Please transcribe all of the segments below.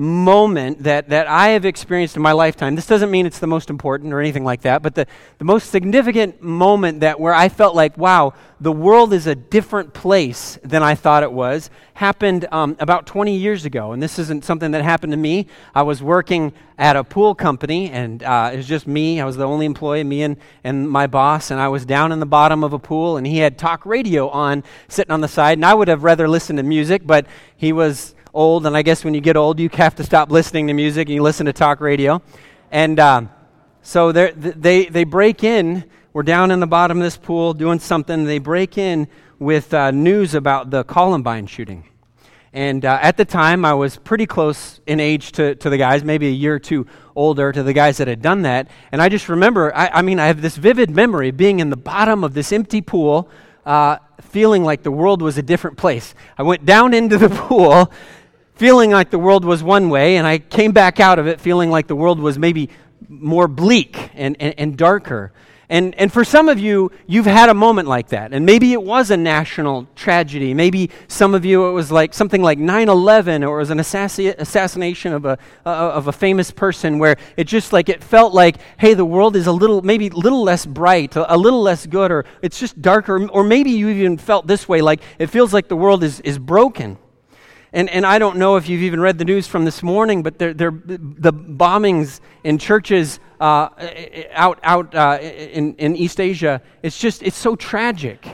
moment that, that I have experienced in my lifetime. This doesn't mean it's the most important or anything like that, but the, the most significant moment that where I felt like, wow, the world is a different place than I thought it was, happened um, about 20 years ago. And this isn't something that happened to me. I was working at a pool company, and uh, it was just me. I was the only employee, me and, and my boss, and I was down in the bottom of a pool, and he had talk radio on sitting on the side. And I would have rather listened to music, but he was old, and I guess when you get old, you have to stop listening to music and you listen to talk radio. And uh, so they, they break in. We're down in the bottom of this pool doing something. They break in with uh, news about the Columbine shooting. And uh, at the time, I was pretty close in age to, to the guys, maybe a year or two older to the guys that had done that. And I just remember, I, I mean, I have this vivid memory of being in the bottom of this empty pool, uh, feeling like the world was a different place. I went down into the pool feeling like the world was one way, and I came back out of it feeling like the world was maybe more bleak and, and, and darker. And, and for some of you, you've had a moment like that. And maybe it was a national tragedy. Maybe some of you, it was like something like 9 11 or it was an assassi- assassination of a, uh, of a famous person where it just like, it felt like, hey, the world is a little, maybe a little less bright, a, a little less good, or it's just darker. Or maybe you even felt this way, like it feels like the world is, is broken. And, and I don't know if you've even read the news from this morning, but they're, they're, the bombings in churches uh, out, out uh, in, in East Asia, it's just, it's so tragic.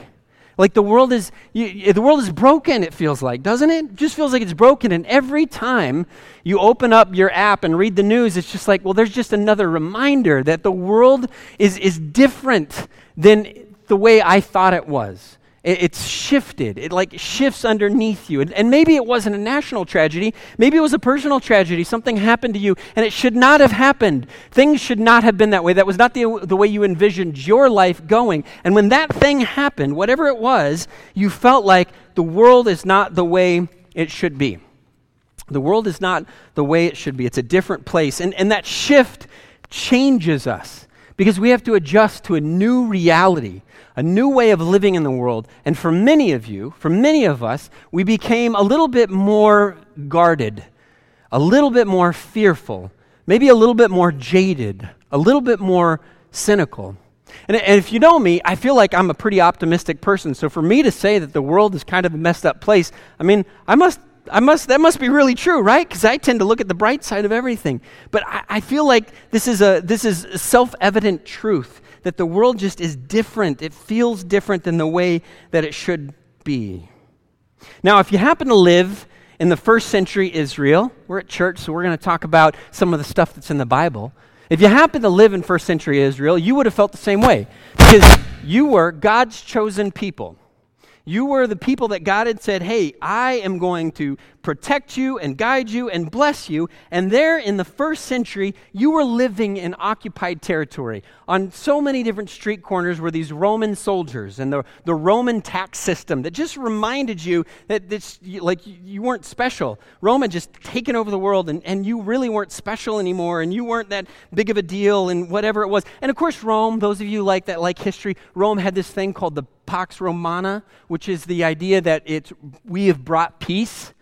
Like the world is, you, the world is broken, it feels like, doesn't it? It just feels like it's broken. And every time you open up your app and read the news, it's just like, well, there's just another reminder that the world is, is different than the way I thought it was. It, it's shifted. It like shifts underneath you. And, and maybe it wasn't a national tragedy. Maybe it was a personal tragedy. Something happened to you, and it should not have happened. Things should not have been that way. That was not the, the way you envisioned your life going. And when that thing happened, whatever it was, you felt like the world is not the way it should be. The world is not the way it should be. It's a different place. And, and that shift changes us because we have to adjust to a new reality a new way of living in the world. And for many of you, for many of us, we became a little bit more guarded, a little bit more fearful, maybe a little bit more jaded, a little bit more cynical. And, and, if you know me, I feel like I'm a pretty optimistic person. So for me to say that the world is kind of a messed up place, I mean, I must, I must, that must be really true, right? Because I tend to look at the bright side of everything. But I, I feel like this is a, this is self-evident truth that the world just is different. It feels different than the way that it should be. Now, if you happen to live in the first century Israel, we're at church, so we're going to talk about some of the stuff that's in the Bible. If you happen to live in first century Israel, you would have felt the same way because you were God's chosen people. You were the people that God had said, Hey, I am going to protect you and guide you and bless you. And there in the first century, you were living in occupied territory. On so many different street corners were these Roman soldiers and the, the Roman tax system that just reminded you that this, like you weren't special. Rome had just taken over the world and, and you really weren't special anymore and you weren't that big of a deal and whatever it was. And of course, Rome, those of you like that like history, Rome had this thing called the Pax Romana, which is the idea that it's, we have brought peace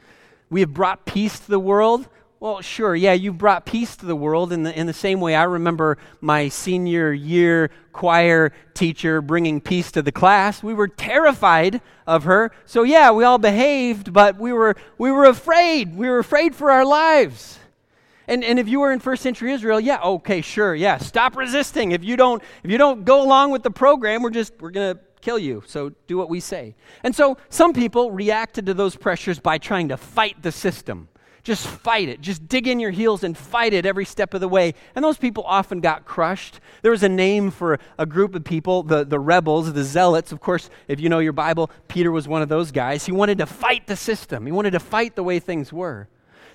we have brought peace to the world. Well, sure, yeah, you brought peace to the world in the, in the same way I remember my senior year choir teacher bringing peace to the class. We were terrified of her. So, yeah, we all behaved, but we were, we were afraid. We were afraid for our lives. And, and if you were in first century Israel, yeah, okay, sure, yeah, stop resisting. If you don't, if you don't go along with the program, we're just, we're going to kill you, so do what we say. And so some people reacted to those pressures by trying to fight the system. Just fight it. Just dig in your heels and fight it every step of the way. And those people often got crushed. There was a name for a group of people, the, the rebels, the zealots. Of course, if you know your Bible, Peter was one of those guys. He wanted to fight the system, he wanted to fight the way things were.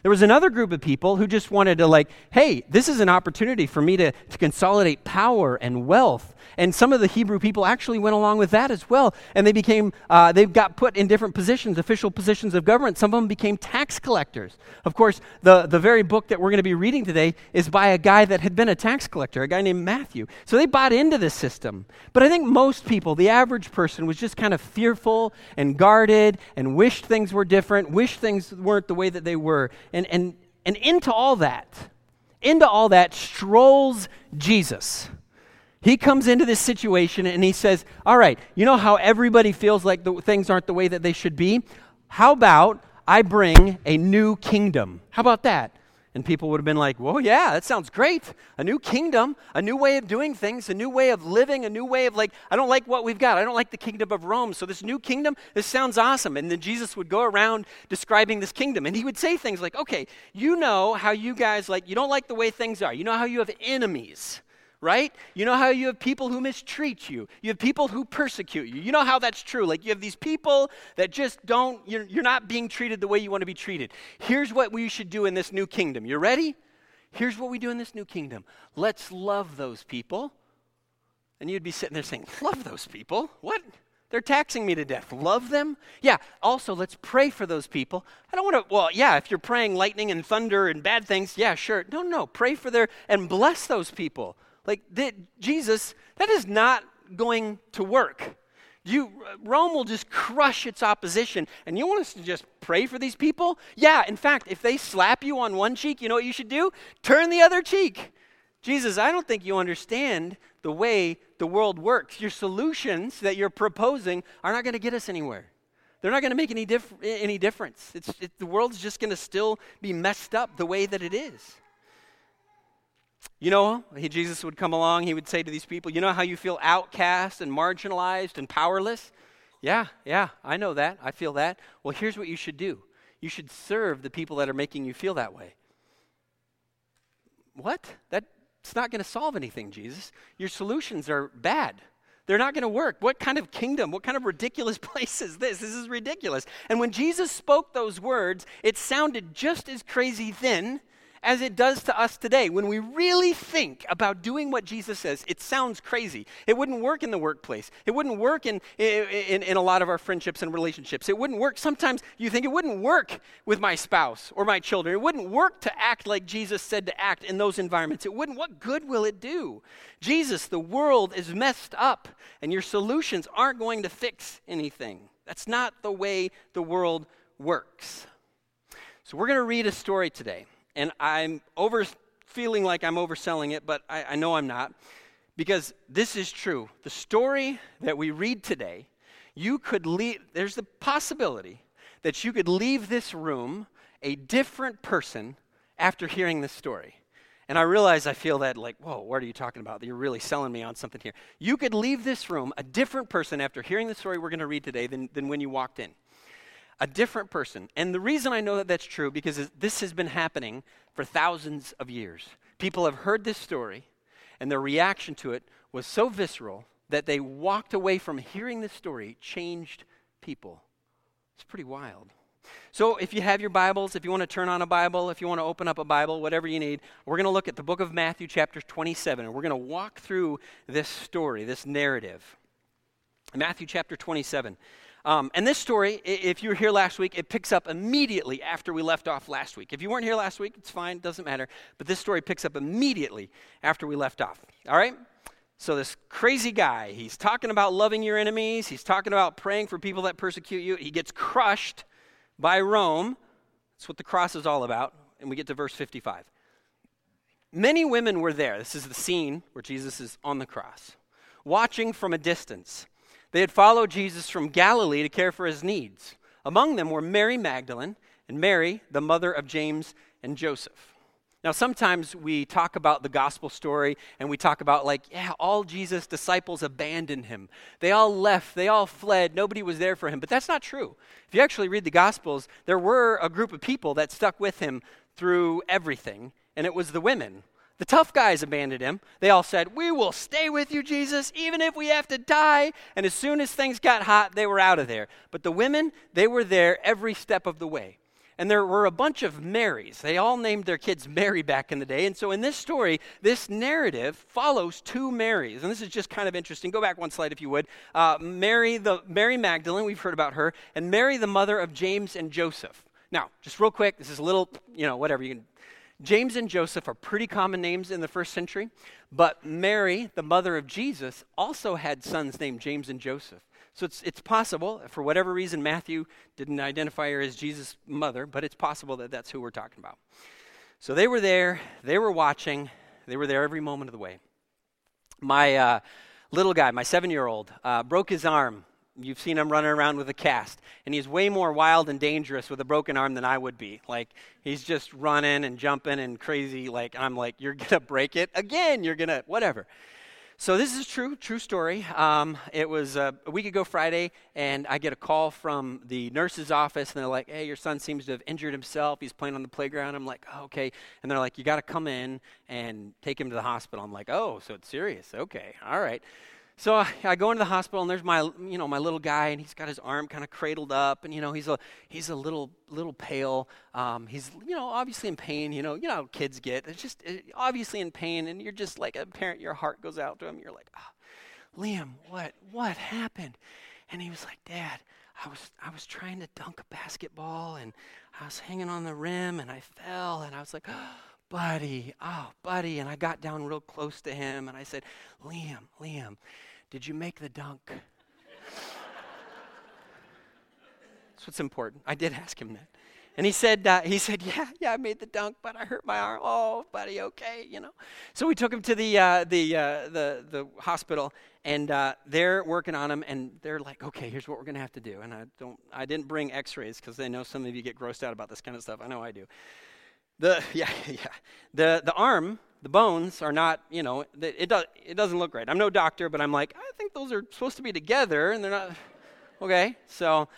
There was another group of people who just wanted to, like, hey, this is an opportunity for me to, to consolidate power and wealth. And some of the Hebrew people actually went along with that as well. And they became, uh, they got put in different positions, official positions of government. Some of them became tax collectors. Of course, the, the very book that we're going to be reading today is by a guy that had been a tax collector, a guy named Matthew. So they bought into this system. But I think most people, the average person, was just kind of fearful and guarded and wished things were different, wished things weren't the way that they were. And, and, and into all that, into all that strolls Jesus. He comes into this situation and he says, All right, you know how everybody feels like the, things aren't the way that they should be? How about I bring a new kingdom? How about that? And people would have been like, Whoa, yeah, that sounds great. A new kingdom, a new way of doing things, a new way of living, a new way of like, I don't like what we've got. I don't like the kingdom of Rome. So this new kingdom, this sounds awesome. And then Jesus would go around describing this kingdom. And he would say things like, Okay, you know how you guys like, you don't like the way things are. You know how you have enemies right? You know how you have people who mistreat you. You have people who persecute you. You know how that's true. Like you have these people that just don't, you're, you're not being treated the way you want to be treated. Here's what we should do in this new kingdom. You ready? Here's what we do in this new kingdom. Let's love those people. And you'd be sitting there saying, Love those people? What? They're taxing me to death. Love them? Yeah. Also, let's pray for those people. I don't want to, well, yeah, if you're praying lightning and thunder and bad things, yeah, sure. No, no. Pray for their, and bless those people. Like, the, Jesus, that is not going to work. You, Rome will just crush its opposition. And you want us to just pray for these people? Yeah, in fact, if they slap you on one cheek, you know what you should do? Turn the other cheek. Jesus, I don't think you understand the way the world works. Your solutions that you're proposing are not going to get us anywhere. They're not going to make any, dif- any difference. It, the world's just going to still be messed up the way that it is. You know, he, Jesus would come along, he would say to these people, You know how you feel outcast and marginalized and powerless? Yeah, yeah, I know that. I feel that. Well, here's what you should do you should serve the people that are making you feel that way. What? That's not going to solve anything, Jesus. Your solutions are bad. They're not going to work. What kind of kingdom, what kind of ridiculous place is this? This is ridiculous. And when Jesus spoke those words, it sounded just as crazy then as it does to us today. When we really think about doing what Jesus says, it sounds crazy. It wouldn't work in the workplace, it wouldn't work in, in, in, a lot of our friendships and relationships. It wouldn't work. Sometimes you think it wouldn't work with my spouse or my children. It wouldn't work to act like Jesus said to act in those environments. It wouldn't. What good will it do? Jesus, the world is messed up, and your solutions aren't going to fix anything. That's not the way the world works. So, we're going to read a story today and I'm over feeling like I'm overselling it, but I, I know I'm not, because this is true. The story that we read today, you could leave, there's the possibility that you could leave this room a different person after hearing this story. And I realize I feel that, like, whoa, what are you talking about? You're really selling me on something here. You could leave this room a different person after hearing the story we're going to read today than, than when you walked in a different person. And the reason I know that that's true because this has been happening for thousands of years. People have heard this story, and their reaction to it was so visceral that they walked away from hearing this story, changed people. It's pretty wild. So, if you have your Bibles, if you want to turn on a Bible, if you want to open up a Bible, whatever you need, we're going to look at the book of Matthew, chapter 27, and we're going to walk through this story, this narrative. Matthew chapter 27. Um, and this story, if you were here last week, it picks up immediately after we left off last week. If you weren't here last week, it's fine, doesn't matter. But this story picks up immediately after we left off. All right? So, this crazy guy, he's talking about loving your enemies, he's talking about praying for people that persecute you. He gets crushed by Rome. That's what the cross is all about. And we get to verse 55. Many women were there. This is the scene where Jesus is on the cross, watching from a distance. They had followed Jesus from Galilee to care for his needs. Among them were Mary Magdalene and Mary, the mother of James and Joseph. Now, sometimes we talk about the gospel story and we talk about, like, yeah, all Jesus' disciples abandoned him. They all left, they all fled, nobody was there for him. But that's not true. If you actually read the gospels, there were a group of people that stuck with him through everything, and it was the women. The tough guys abandoned him. They all said, We will stay with you, Jesus, even if we have to die. And as soon as things got hot, they were out of there. But the women, they were there every step of the way. and there were a bunch of Marys. They all named their kids Mary back in the day. And so in this story, this narrative follows two Marys. And this is just kind of interesting. Go back one slide if you would. Uh, Mary, the, Mary Magdalene, we've heard about her, and Mary, the mother of James and Joseph. Now, just real quick, this is a little, you know, whatever. You can James and Joseph are pretty common names in the first century, but Mary, the mother of Jesus, also had sons named James and Joseph. So it's, it's possible, for whatever reason, Matthew didn't identify her as Jesus' mother, but it's possible that that's who we're talking about. So they were there, they were watching, they were there every moment of the way. My uh, little guy, my seven year old, uh, broke his arm You've seen him running around with a cast. And he's way more wild and dangerous with a broken arm than I would be. Like, he's just running and jumping and crazy. Like, I'm like, you're going to break it again. You're going to, whatever. So, this is true, true story. Um, it was uh, a week ago Friday, and I get a call from the nurse's office, and they're like, hey, your son seems to have injured himself. He's playing on the playground. I'm like, oh, okay. And they're like, you got to come in and take him to the hospital. I'm like, oh, so it's serious. Okay, all right. So I, I, go into the hospital and there's my, you know, my little guy and he's got his arm kind of cradled up and you know he's a he's a little little pale. Um, he's you know obviously in pain. You know you know how kids get. It's just it, obviously in pain and you're just like a parent. Your heart goes out to him. You're like, oh, Liam, what what happened? And he was like, Dad, I was I was trying to dunk a basketball and I was hanging on the rim and I fell and I was like. Oh, buddy, oh, buddy. And I got down real close to him and I said, Liam, Liam, did you make the dunk? That's what's important. I did ask him that. And he said, uh, he said, yeah, yeah, I made the dunk, but I hurt my arm. Oh, buddy, okay, you know. So we took him to the uh, the uh, the the hospital, and uh, they're working on him, and they're like, okay, here's what we're gonna have to do. And I don't, I didn't bring X-rays because I know some of you get grossed out about this kind of stuff. I know I do. The yeah yeah the the arm the bones are not, you know, it, does, it doesn't look right. I'm no doctor, but I'm like, I think those are supposed to be together, and they're not. Okay, so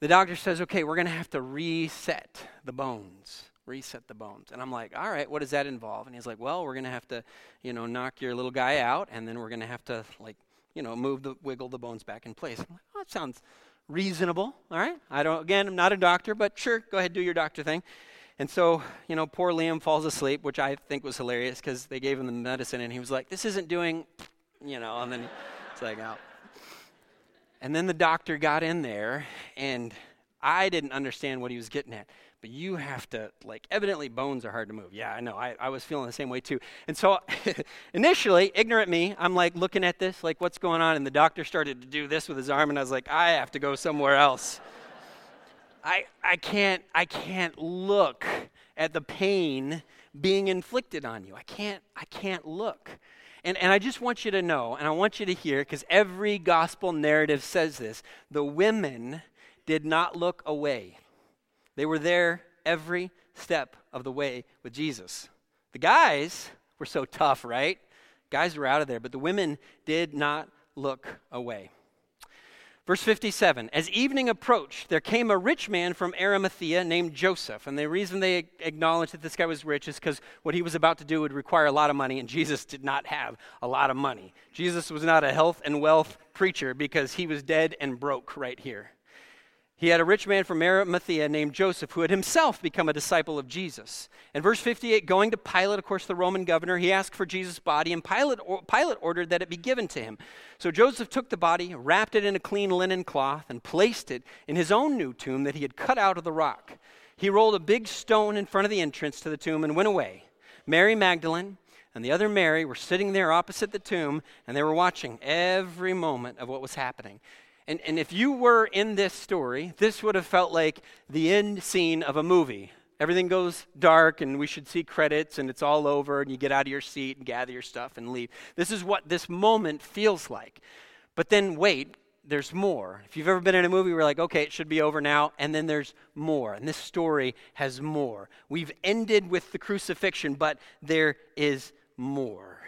the doctor says, okay, we're going to have to reset the bones. Reset the bones. And I'm like, all right, what does that involve? And he's like, well, we're going to have to, you know, knock your little guy out, and then we're going to have to, like, you know, move the, wiggle the bones back in place. I'm like, oh, that sounds reasonable. All right. I don't, again, I'm not a doctor, but sure, go ahead, do your doctor thing. And so, you know, poor Liam falls asleep, which I think was hilarious because they gave him the medicine and he was like, this isn't doing, you know, and then it's like, out. And then the doctor got in there and I didn't understand what he was getting at. But you have to, like, evidently bones are hard to move. Yeah, I know. I, I was feeling the same way too. And so initially, ignorant me, I'm like looking at this, like, what's going on? And the doctor started to do this with his arm, and I was like, I have to go somewhere else. I, I, can't, I can't look at the pain being inflicted on you. I can't, I can't look. And, and I just want you to know, and I want you to hear, because every gospel narrative says this the women did not look away, they were there every step of the way with Jesus. The guys were so tough, right? Guys were out of there, but the women did not look away. Verse 57 As evening approached, there came a rich man from Arimathea named Joseph. And the reason they acknowledged that this guy was rich is because what he was about to do would require a lot of money, and Jesus did not have a lot of money. Jesus was not a health and wealth preacher because he was dead and broke right here. He had a rich man from Arimathea named Joseph who had himself become a disciple of Jesus. In verse 58, going to Pilate, of course, the Roman governor, he asked for Jesus' body, and Pilate, Pilate ordered that it be given to him. So Joseph took the body, wrapped it in a clean linen cloth, and placed it in his own new tomb that he had cut out of the rock. He rolled a big stone in front of the entrance to the tomb and went away. Mary Magdalene and the other Mary were sitting there opposite the tomb, and they were watching every moment of what was happening. And, and if you were in this story, this would have felt like the end scene of a movie. Everything goes dark, and we should see credits, and it's all over, and you get out of your seat and gather your stuff and leave. This is what this moment feels like. But then, wait, there's more. If you've ever been in a movie, we're like, okay, it should be over now, and then there's more. And this story has more. We've ended with the crucifixion, but there is more.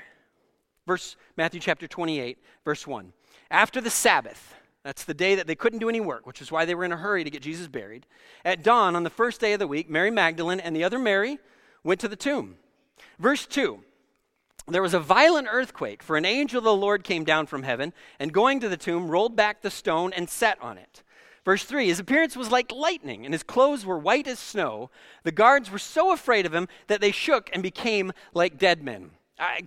Verse Matthew chapter 28, verse 1. After the Sabbath, that's the day that they couldn't do any work, which is why they were in a hurry to get Jesus buried. At dawn on the first day of the week, Mary Magdalene and the other Mary went to the tomb. Verse 2 There was a violent earthquake, for an angel of the Lord came down from heaven, and going to the tomb, rolled back the stone and sat on it. Verse 3 His appearance was like lightning, and his clothes were white as snow. The guards were so afraid of him that they shook and became like dead men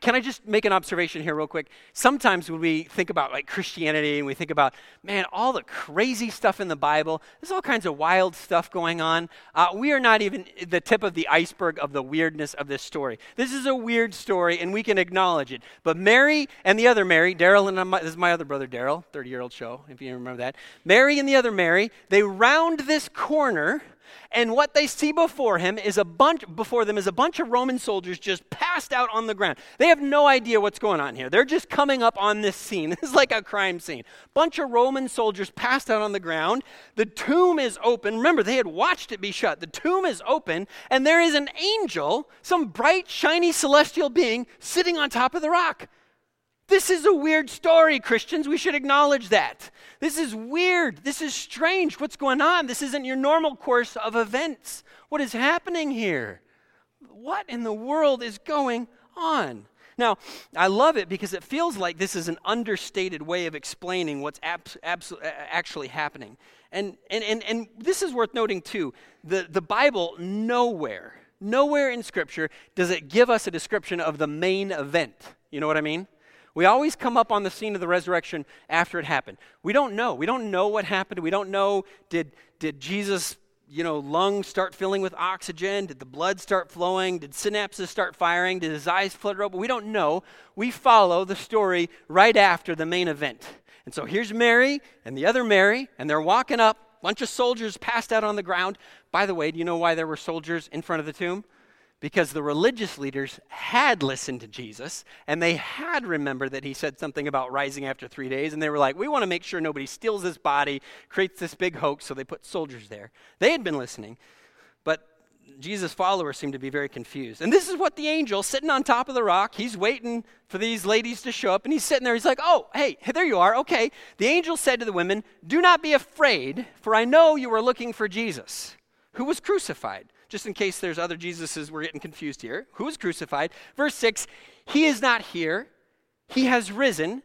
can I just make an observation here, real quick? Sometimes when we think about like Christianity and we think about, man, all the crazy stuff in the Bible, there's all kinds of wild stuff going on. Uh, we are not even the tip of the iceberg of the weirdness of this story. This is a weird story, and we can acknowledge it. But Mary and the other Mary, Daryl and my, this is my other brother Daryl, 30 year old show, if you remember that. Mary and the other Mary, they round this corner and what they see before him is a bunch before them is a bunch of Roman soldiers just passed out on the ground. They have no idea what's going on here. They're just coming up on this scene. This is like a crime scene. Bunch of Roman soldiers passed out on the ground. The tomb is open. Remember, they had watched it be shut. The tomb is open, and there is an angel, some bright, shiny celestial being sitting on top of the rock. This is a weird story, Christians. We should acknowledge that. This is weird. This is strange. What's going on? This isn't your normal course of events. What is happening here? What in the world is going on? Now, I love it because it feels like this is an understated way of explaining what's abs- abs- actually happening. And, and, and, and this is worth noting too. The, the Bible, nowhere, nowhere in Scripture does it give us a description of the main event. You know what I mean? We always come up on the scene of the resurrection after it happened. We don't know. We don't know what happened. We don't know did, did Jesus, you know, lungs start filling with oxygen? Did the blood start flowing? Did synapses start firing? Did his eyes flutter open? We don't know. We follow the story right after the main event. And so here's Mary and the other Mary, and they're walking up. Bunch of soldiers passed out on the ground. By the way, do you know why there were soldiers in front of the tomb? Because the religious leaders had listened to Jesus and they had remembered that he said something about rising after three days. And they were like, we want to make sure nobody steals his body, creates this big hoax. So they put soldiers there. They had been listening, but Jesus' followers seemed to be very confused. And this is what the angel sitting on top of the rock, he's waiting for these ladies to show up. And he's sitting there. He's like, oh, hey, there you are. Okay. The angel said to the women, do not be afraid, for I know you are looking for Jesus, who was crucified just in case there's other Jesuses, we're getting confused here. Who was crucified? Verse 6 He is not here, He has risen,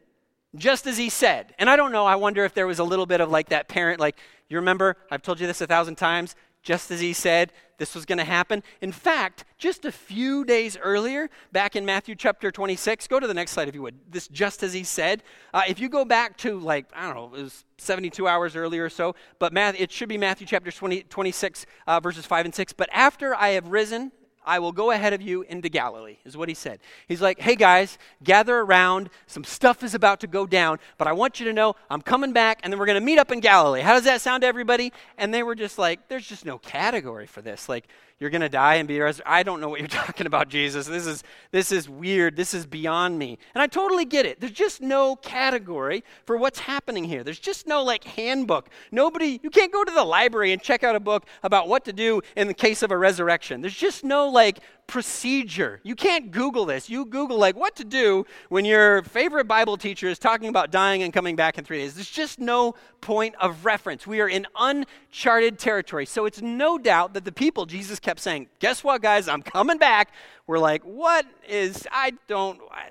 just as He said. And I don't know, I wonder if there was a little bit of like that parent, like, you remember, I've told you this a thousand times, just as he said this was going to happen. In fact, just a few days earlier, back in Matthew chapter 26, go to the next slide if you would. This just as he said. Uh, if you go back to like, I don't know, it was 72 hours earlier or so, but Matthew, it should be Matthew chapter 20, 26, uh, verses 5 and 6. But after I have risen, I will go ahead of you into Galilee, is what he said. He's like, hey guys, gather around. Some stuff is about to go down, but I want you to know I'm coming back, and then we're going to meet up in Galilee. How does that sound to everybody? And they were just like, there's just no category for this. Like, you're going to die and be resurrected. I don't know what you're talking about, Jesus. This is, this is weird. This is beyond me. And I totally get it. There's just no category for what's happening here. There's just no like handbook. Nobody, you can't go to the library and check out a book about what to do in the case of a resurrection. There's just no like procedure. You can't Google this. You Google, like, what to do when your favorite Bible teacher is talking about dying and coming back in three days. There's just no point of reference. We are in uncharted territory. So it's no doubt that the people Jesus kept saying, Guess what, guys? I'm coming back. We're like, What is, I don't, I,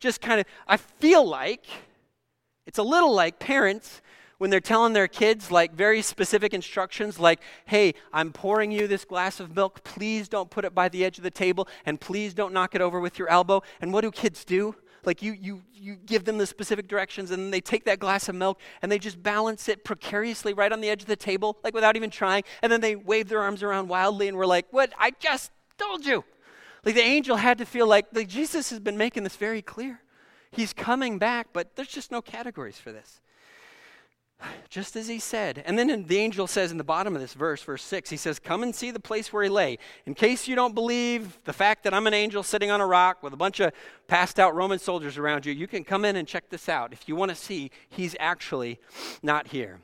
just kind of, I feel like it's a little like parents when they're telling their kids like very specific instructions like hey i'm pouring you this glass of milk please don't put it by the edge of the table and please don't knock it over with your elbow and what do kids do like you you you give them the specific directions and then they take that glass of milk and they just balance it precariously right on the edge of the table like without even trying and then they wave their arms around wildly and we're like what? I just told you. Like the angel had to feel like, like jesus has been making this very clear. He's coming back but there's just no categories for this just as he said. And then the angel says in the bottom of this verse, verse 6, he says, Come and see the place where he lay. In case you don't believe the fact that I'm an angel sitting on a rock with a bunch of passed out Roman soldiers around you, you can come in and check this out. If you want to see, he's actually not here.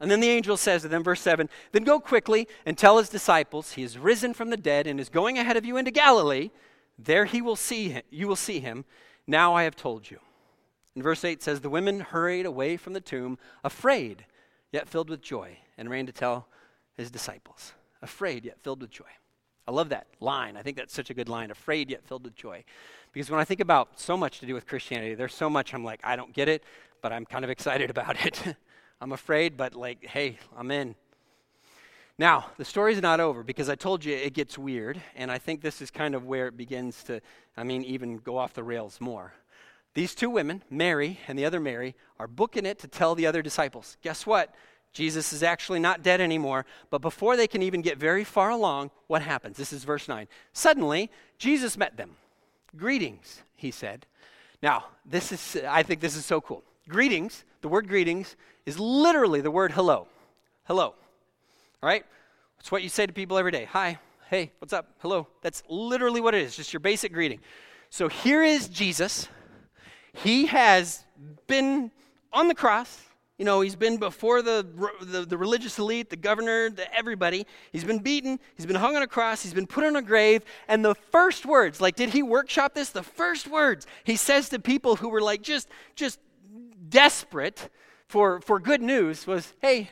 And then the angel says to them, verse 7, Then go quickly and tell his disciples, He is risen from the dead and is going ahead of you into Galilee. There he will see him, you will see him. Now I have told you. And verse 8 says, The women hurried away from the tomb, afraid, yet filled with joy, and ran to tell his disciples. Afraid, yet filled with joy. I love that line. I think that's such a good line. Afraid, yet filled with joy. Because when I think about so much to do with Christianity, there's so much I'm like, I don't get it, but I'm kind of excited about it. I'm afraid, but like, hey, I'm in. Now, the story's not over because I told you it gets weird, and I think this is kind of where it begins to, I mean, even go off the rails more. These two women, Mary and the other Mary, are booking it to tell the other disciples guess what? Jesus is actually not dead anymore. But before they can even get very far along, what happens? This is verse 9. Suddenly, Jesus met them. Greetings, he said. Now, this is, I think this is so cool. Greetings, the word greetings, is literally the word hello. Hello. All right? It's what you say to people every day. Hi, hey, what's up? Hello. That's literally what it is, just your basic greeting. So here is Jesus. He has been on the cross. You know, he's been before the, the, the, religious elite, the governor, the everybody. He's been beaten. He's been hung on a cross. He's been put on a grave. And the first words, like, did he workshop this? The first words he says to people who were like just, just desperate for, for good news was, hey,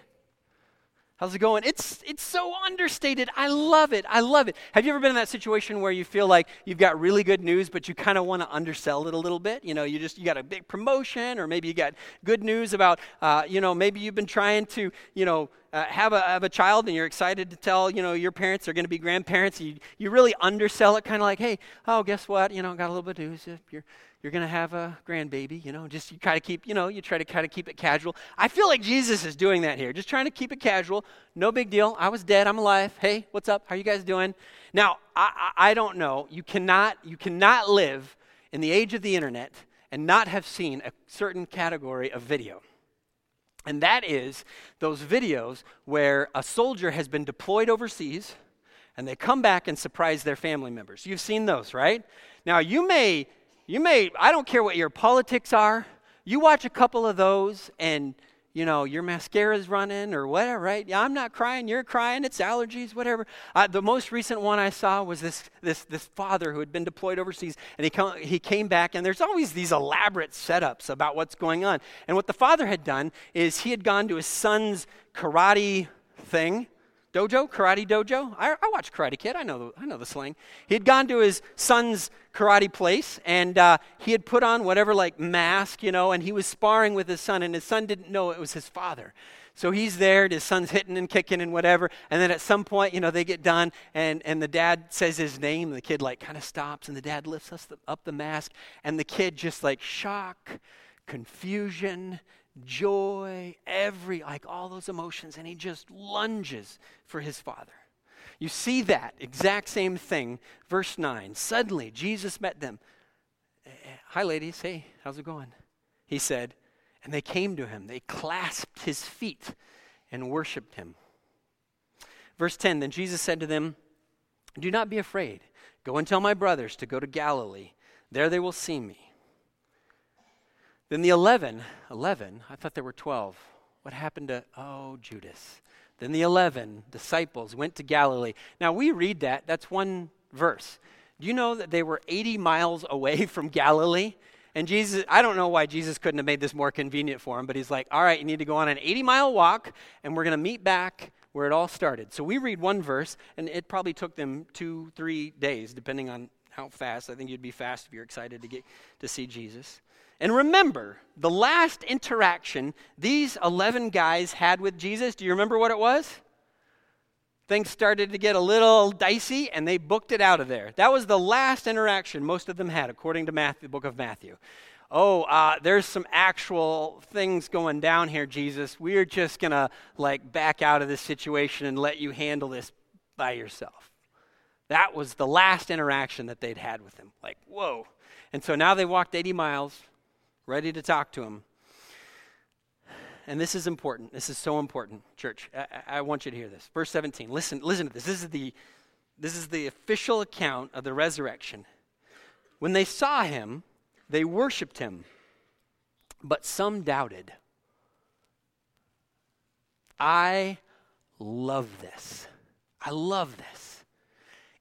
How's it going? It's, it's so understated. I love it. I love it. Have you ever been in that situation where you feel like you've got really good news, but you kind of want to undersell it a little bit? You know, you just, you got a big promotion, or maybe you got good news about, uh, you know, maybe you've been trying to, you know, uh, have, a, have a child and you're excited to tell, you know, your parents are going to be grandparents. You, you really undersell it, kind of like, hey, oh, guess what? You know, got a little bit of news. You're, you're going to have a grandbaby, you know, just you try to keep, you know, you try to kind of keep it casual. I feel like Jesus is doing that here, just trying to keep it casual. No big deal. I was dead. I'm alive. Hey, what's up? How are you guys doing? Now, I, I, I don't know. You cannot, you cannot live in the age of the internet and not have seen a certain category of video. And that is those videos where a soldier has been deployed overseas and they come back and surprise their family members. You've seen those, right? Now, you may you may, I don't care what your politics are, you watch a couple of those and you know, your mascara's running or whatever, right? Yeah, I'm not crying, you're crying, it's allergies, whatever. Uh, the most recent one I saw was this, this, this father who had been deployed overseas, and he, come, he came back, and there's always these elaborate setups about what's going on. And what the father had done is he had gone to his son's karate thing, dojo, karate dojo. I, I watch Karate Kid. I know, the, I know the slang. He had gone to his son's karate place, and uh, he had put on whatever like mask, you know, and he was sparring with his son, and his son didn't know it was his father. So he's there, and his son's hitting and kicking and whatever, and then at some point, you know, they get done, and, and the dad says his name, and the kid like kind of stops, and the dad lifts us the, up the mask, and the kid just like shock, confusion, joy, every, like all those emotions, and he just lunges for his father. You see that exact same thing. Verse 9. Suddenly, Jesus met them. Eh, hi, ladies. Hey, how's it going? He said, and they came to him. They clasped his feet and worshiped him. Verse 10 Then Jesus said to them, Do not be afraid. Go and tell my brothers to go to Galilee. There they will see me. Then the 11, 11, I thought there were 12. What happened to, oh, Judas? Then the 11 disciples went to Galilee. Now we read that, that's one verse. Do you know that they were 80 miles away from Galilee? And Jesus, I don't know why Jesus couldn't have made this more convenient for him, but he's like, all right, you need to go on an 80 mile walk, and we're going to meet back where it all started. So we read one verse, and it probably took them two, three days, depending on how fast. I think you'd be fast if you're excited to get to see Jesus. And remember, the last interaction these 11 guys had with Jesus, do you remember what it was? Things started to get a little dicey and they booked it out of there. That was the last interaction most of them had, according to Matthew, the book of Matthew. Oh, uh, there's some actual things going down here, Jesus. We're just going to like back out of this situation and let you handle this by yourself. That was the last interaction that they'd had with him. Like, whoa. And so now they walked 80 miles ready to talk to him. And this is important. This is so important, church. I, I, want you to hear this. Verse 17. Listen, listen to this. This is the this is the official account of the resurrection. When they saw him, they worshiped him, but some doubted. I love this. I love this.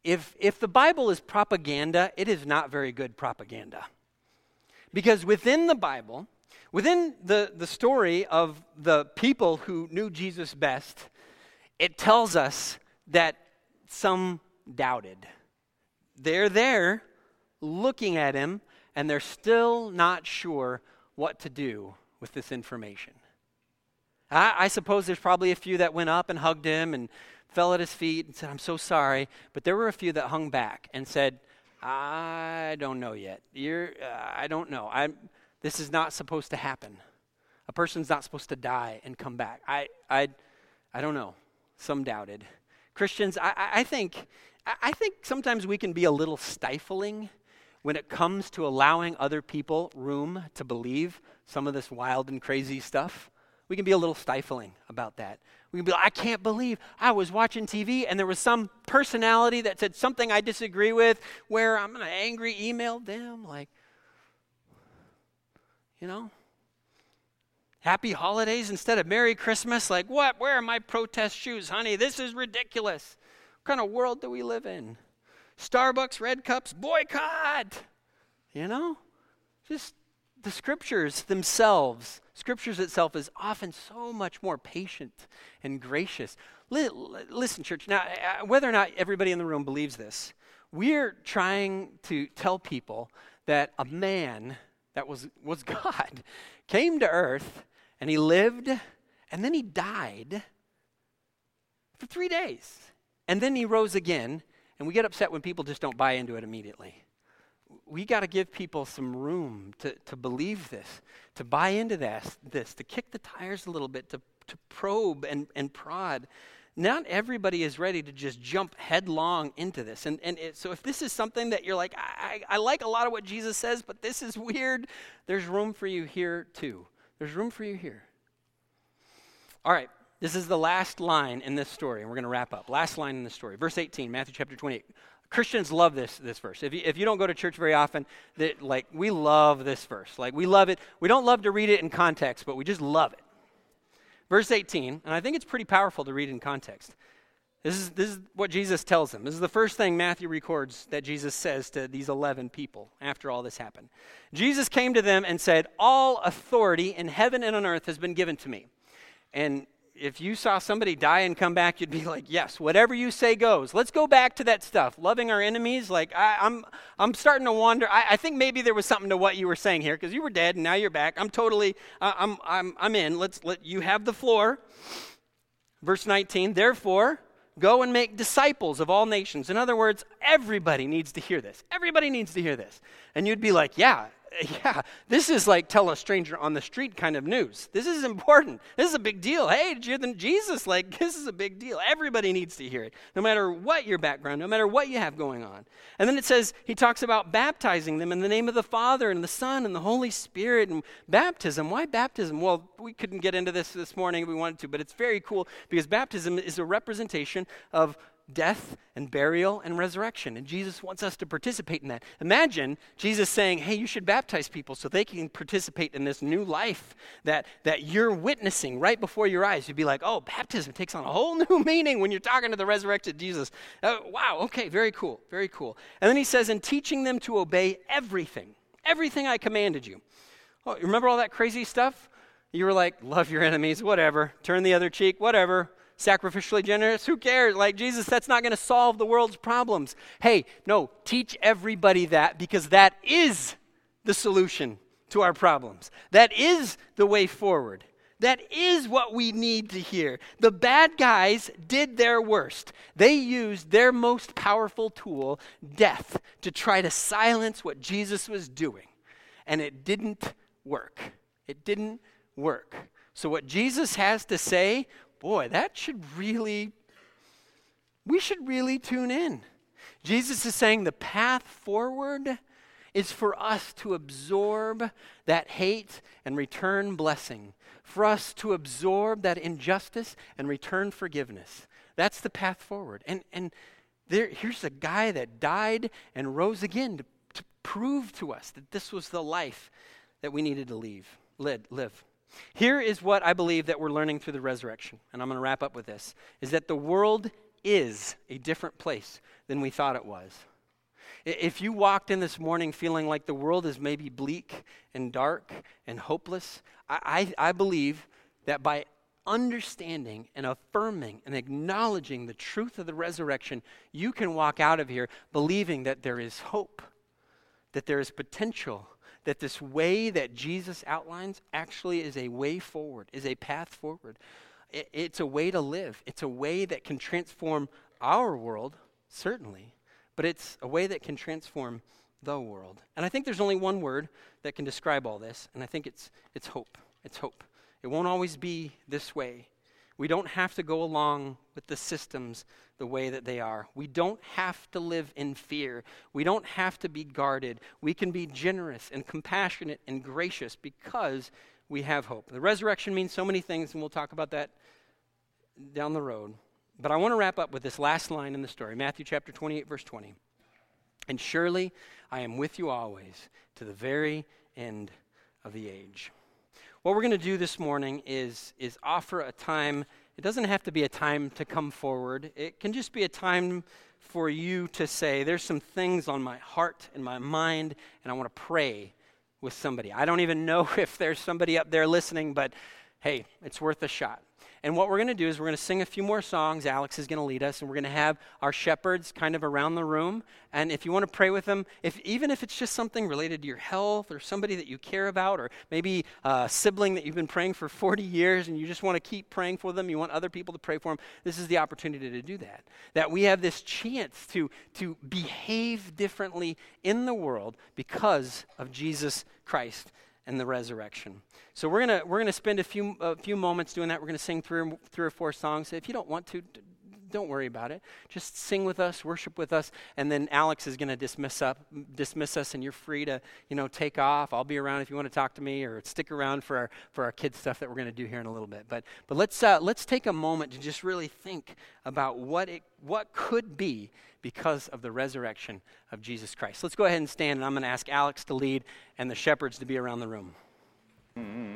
If, if the Bible is propaganda, it is not very good propaganda. Because within the Bible, within the, the story of the people who knew Jesus best, it tells us that some doubted. They're there looking at him, and they're still not sure what to do with this information. I, I suppose there's probably a few that went up and hugged him and fell at his feet and said, I'm so sorry. But there were a few that hung back and said, I don't know yet. You're, uh, I don't know. I'm, this is not supposed to happen. A person's not supposed to die and come back. I, I, I don't know. Some doubted. Christians, I, I think, I think sometimes we can be a little stifling when it comes to allowing other people room to believe some of this wild and crazy stuff. We can be a little stifling about that. We can be like, I can't believe I was watching TV and there was some personality that said something I disagree with where I'm going to angry email them. Like, you know? Happy holidays instead of Merry Christmas. Like, what? Where are my protest shoes, honey? This is ridiculous. What kind of world do we live in? Starbucks red cups, boycott. You know? Just the scriptures themselves, scriptures itself is often so much more patient and gracious. Listen, church, now, whether or not everybody in the room believes this, we're trying to tell people that a man that was, was God came to earth and he lived and then he died for three days. And then he rose again, and we get upset when people just don't buy into it immediately we got to give people some room to, to believe this, to buy into this, this, to kick the tires a little bit, to, to probe and, and prod. Not everybody is ready to just jump headlong into this. And, and it, so, if this is something that you're like, I, I, like a lot of what Jesus says, but this is weird, there's room for you here too. There's room for you here. All right, this is the last line in this story, and we're going to wrap up. Last line in the story. Verse 18, Matthew chapter 28. Christians love this, this verse. If you, if you don't go to church very often, that, like, we love this verse. Like, we love it. We don't love to read it in context, but we just love it. Verse 18, and I think it's pretty powerful to read in context. This is, this is what Jesus tells them. This is the first thing Matthew records that Jesus says to these 11 people after all this happened. Jesus came to them and said, All authority in heaven and on earth has been given to me. And if you saw somebody die and come back, you'd be like, yes, whatever you say goes. Let's go back to that stuff. Loving our enemies. Like, I, am I'm, I'm starting to wonder. I, I, think maybe there was something to what you were saying here because you were dead and now you're back. I'm totally, uh, I'm, I'm, I'm in. Let's let you have the floor. Verse 19, therefore, go and make disciples of all nations. In other words, everybody needs to hear this. Everybody needs to hear this. And you'd be like, yeah, yeah, this is like tell a stranger on the street kind of news. This is important. This is a big deal. Hey, Jesus? Like, this is a big deal. Everybody needs to hear it, no matter what your background, no matter what you have going on. And then it says, he talks about baptizing them in the name of the Father and the Son and the Holy Spirit and baptism. Why baptism? Well, we couldn't get into this this morning if we wanted to, but it's very cool because baptism is a representation of death and burial and resurrection. And Jesus wants us to participate in that. Imagine Jesus saying, Hey, you should baptize people so they can participate in this new life that, that you're witnessing right before your eyes. You'd be like, Oh, baptism takes on a whole new meaning when you're talking to the resurrected Jesus. Uh, wow, okay, very cool, very cool. And then he says, And teaching them to obey everything, everything I commanded you. Oh, you remember all that crazy stuff? You were like, Love your enemies, whatever. Turn the other cheek, whatever sacrificially generous? Who cares? Like, Jesus, that's not going to solve the world's problems. Hey, no, teach everybody that because that is the solution to our problems. That is the way forward. That is what we need to hear. The bad guys did their worst. They used their most powerful tool, death, to try to silence what Jesus was doing. And it didn't work. It didn't work. So, what Jesus has to say boy, that should really, we should really tune in. Jesus is saying the path forward is for us to absorb that hate and return blessing, for us to absorb that injustice and return forgiveness. That's the path forward. And, and there, here's a guy that died and rose again to, to prove to us that this was the life that we needed to leave, live. Here is what I believe that we're learning through the resurrection, and I'm going to wrap up with this, is that the world is a different place than we thought it was. If you walked in this morning feeling like the world is maybe bleak and dark and hopeless, I, I, I believe that by understanding and affirming and acknowledging the truth of the resurrection, you can walk out of here believing that there is hope, that there is potential, that this way that Jesus outlines actually is a way forward, is a path forward. It, it's a way to live, it's a way that can transform our world, certainly, but it's a way that can transform the world. And I think there's only one word that can describe all this, and I think it's, it's hope. It's hope. It won't always be this way. We don't have to go along with the systems the way that they are. We don't have to live in fear. We don't have to be guarded. We can be generous and compassionate and gracious because we have hope. The resurrection means so many things, and we'll talk about that down the road. But I want to wrap up with this last line in the story Matthew chapter 28, verse 20. And surely I am with you always to the very end of the age. What we're going to do this morning is, is offer a time. It doesn't have to be a time to come forward, it can just be a time for you to say, There's some things on my heart and my mind, and I want to pray with somebody. I don't even know if there's somebody up there listening, but hey, it's worth a shot. And what we're going to do is we're going to sing a few more songs. Alex is going to lead us, and we're going to have our shepherds kind of around the room. And if you want to pray with them, if, even if it's just something related to your health or somebody that you care about, or maybe a sibling that you've been praying for 40 years and you just want to keep praying for them, you want other people to pray for them, this is the opportunity to do that. That we have this chance to, to behave differently in the world because of Jesus Christ and the resurrection. So we're gonna we're gonna spend a few a few moments doing that. We're gonna sing three three or four songs. If you don't want to, don't worry about it. Just sing with us, worship with us, and then Alex is gonna dismiss up dismiss us, and you're free to you know take off. I'll be around if you want to talk to me or stick around for our for our kids stuff that we're gonna do here in a little bit. But but let's uh, let's take a moment to just really think about what it what could be because of the resurrection of Jesus Christ. Let's go ahead and stand, and I'm going to ask Alex to lead and the shepherds to be around the room. Mm-hmm.